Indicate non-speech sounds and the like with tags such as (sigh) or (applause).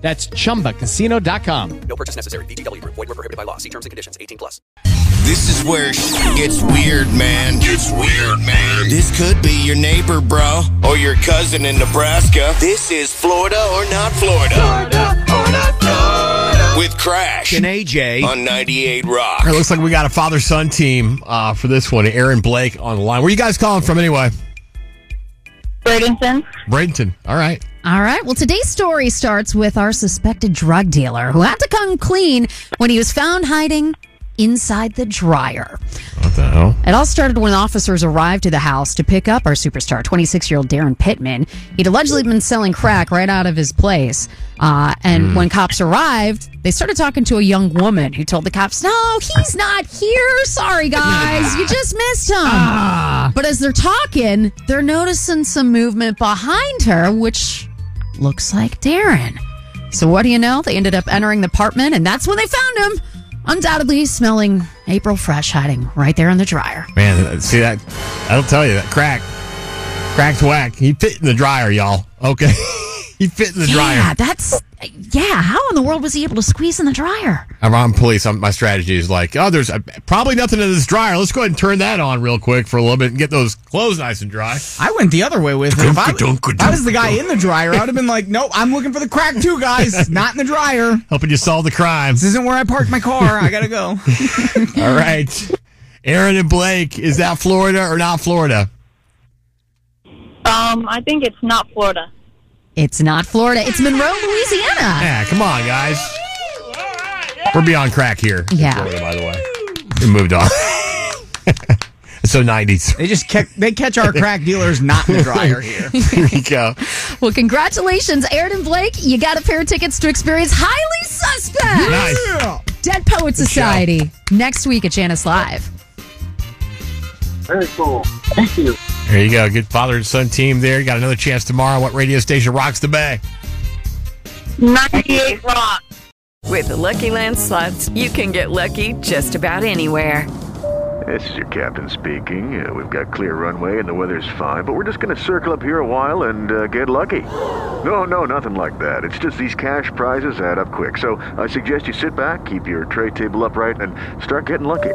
That's chumbacasino.com. No purchase necessary. VGW Group. Void were prohibited by law. See terms and conditions. 18 plus. This is where shit gets weird, man. Gets weird, man. This could be your neighbor, bro, or your cousin in Nebraska. This is Florida or not Florida. Florida or not Florida. With Crash and AJ. on 98 Rock. All right, looks like we got a father son team uh, for this one. Aaron Blake on the line. Where you guys calling from anyway? Bradenton. Bradenton. All right. All right. Well, today's story starts with our suspected drug dealer who had to come clean when he was found hiding inside the dryer. What the hell? It all started when officers arrived to the house to pick up our superstar, 26 year old Darren Pittman. He'd allegedly been selling crack right out of his place. Uh, and when cops arrived, they started talking to a young woman who told the cops, No, he's not here. Sorry, guys. You just missed him. But as they're talking, they're noticing some movement behind her, which looks like Darren. So what do you know? They ended up entering the apartment, and that's when they found him. Undoubtedly smelling April fresh, hiding right there in the dryer. Man, see that? I'll tell you that crack, cracked whack. He fit in the dryer, y'all. Okay, (laughs) he fit in the Yeah, dryer. Yeah, that's yeah. How in the world was he able to squeeze in the dryer? I'm on police. I'm, my strategy is like, oh, there's uh, probably nothing in this dryer. Let's go ahead and turn that on real quick for a little bit and get those clothes nice and dry. I went the other way with it. If I, if I was the guy in the dryer, I would have been like, nope, I'm looking for the crack too, guys. (laughs) Not in the dryer. Helping you solve the crime. This isn't where I parked my car. I gotta go. (laughs) All right, Aaron and Blake, is that Florida or not Florida? Um, I think it's not Florida. It's not Florida. It's Monroe, Louisiana. Yeah, come on, guys. We're beyond crack here. Yeah. Florida, by the way. We moved on. (laughs) so 90s. They just catch, they catch our crack dealers not in the dryer (laughs) here. Here you go. Well, congratulations, Aaron and Blake. You got a pair of tickets to experience Highly Suspect. Nice. Dead Poet Society next week at Janus Live. Very cool. Thank you. There you go. Good father and son team there. You got another chance tomorrow. What radio station rocks the bay? 98 Rock. With the Lucky Land slots, you can get lucky just about anywhere. This is your captain speaking. Uh, we've got clear runway and the weather's fine, but we're just going to circle up here a while and uh, get lucky. No, no, nothing like that. It's just these cash prizes add up quick. So I suggest you sit back, keep your tray table upright, and start getting lucky.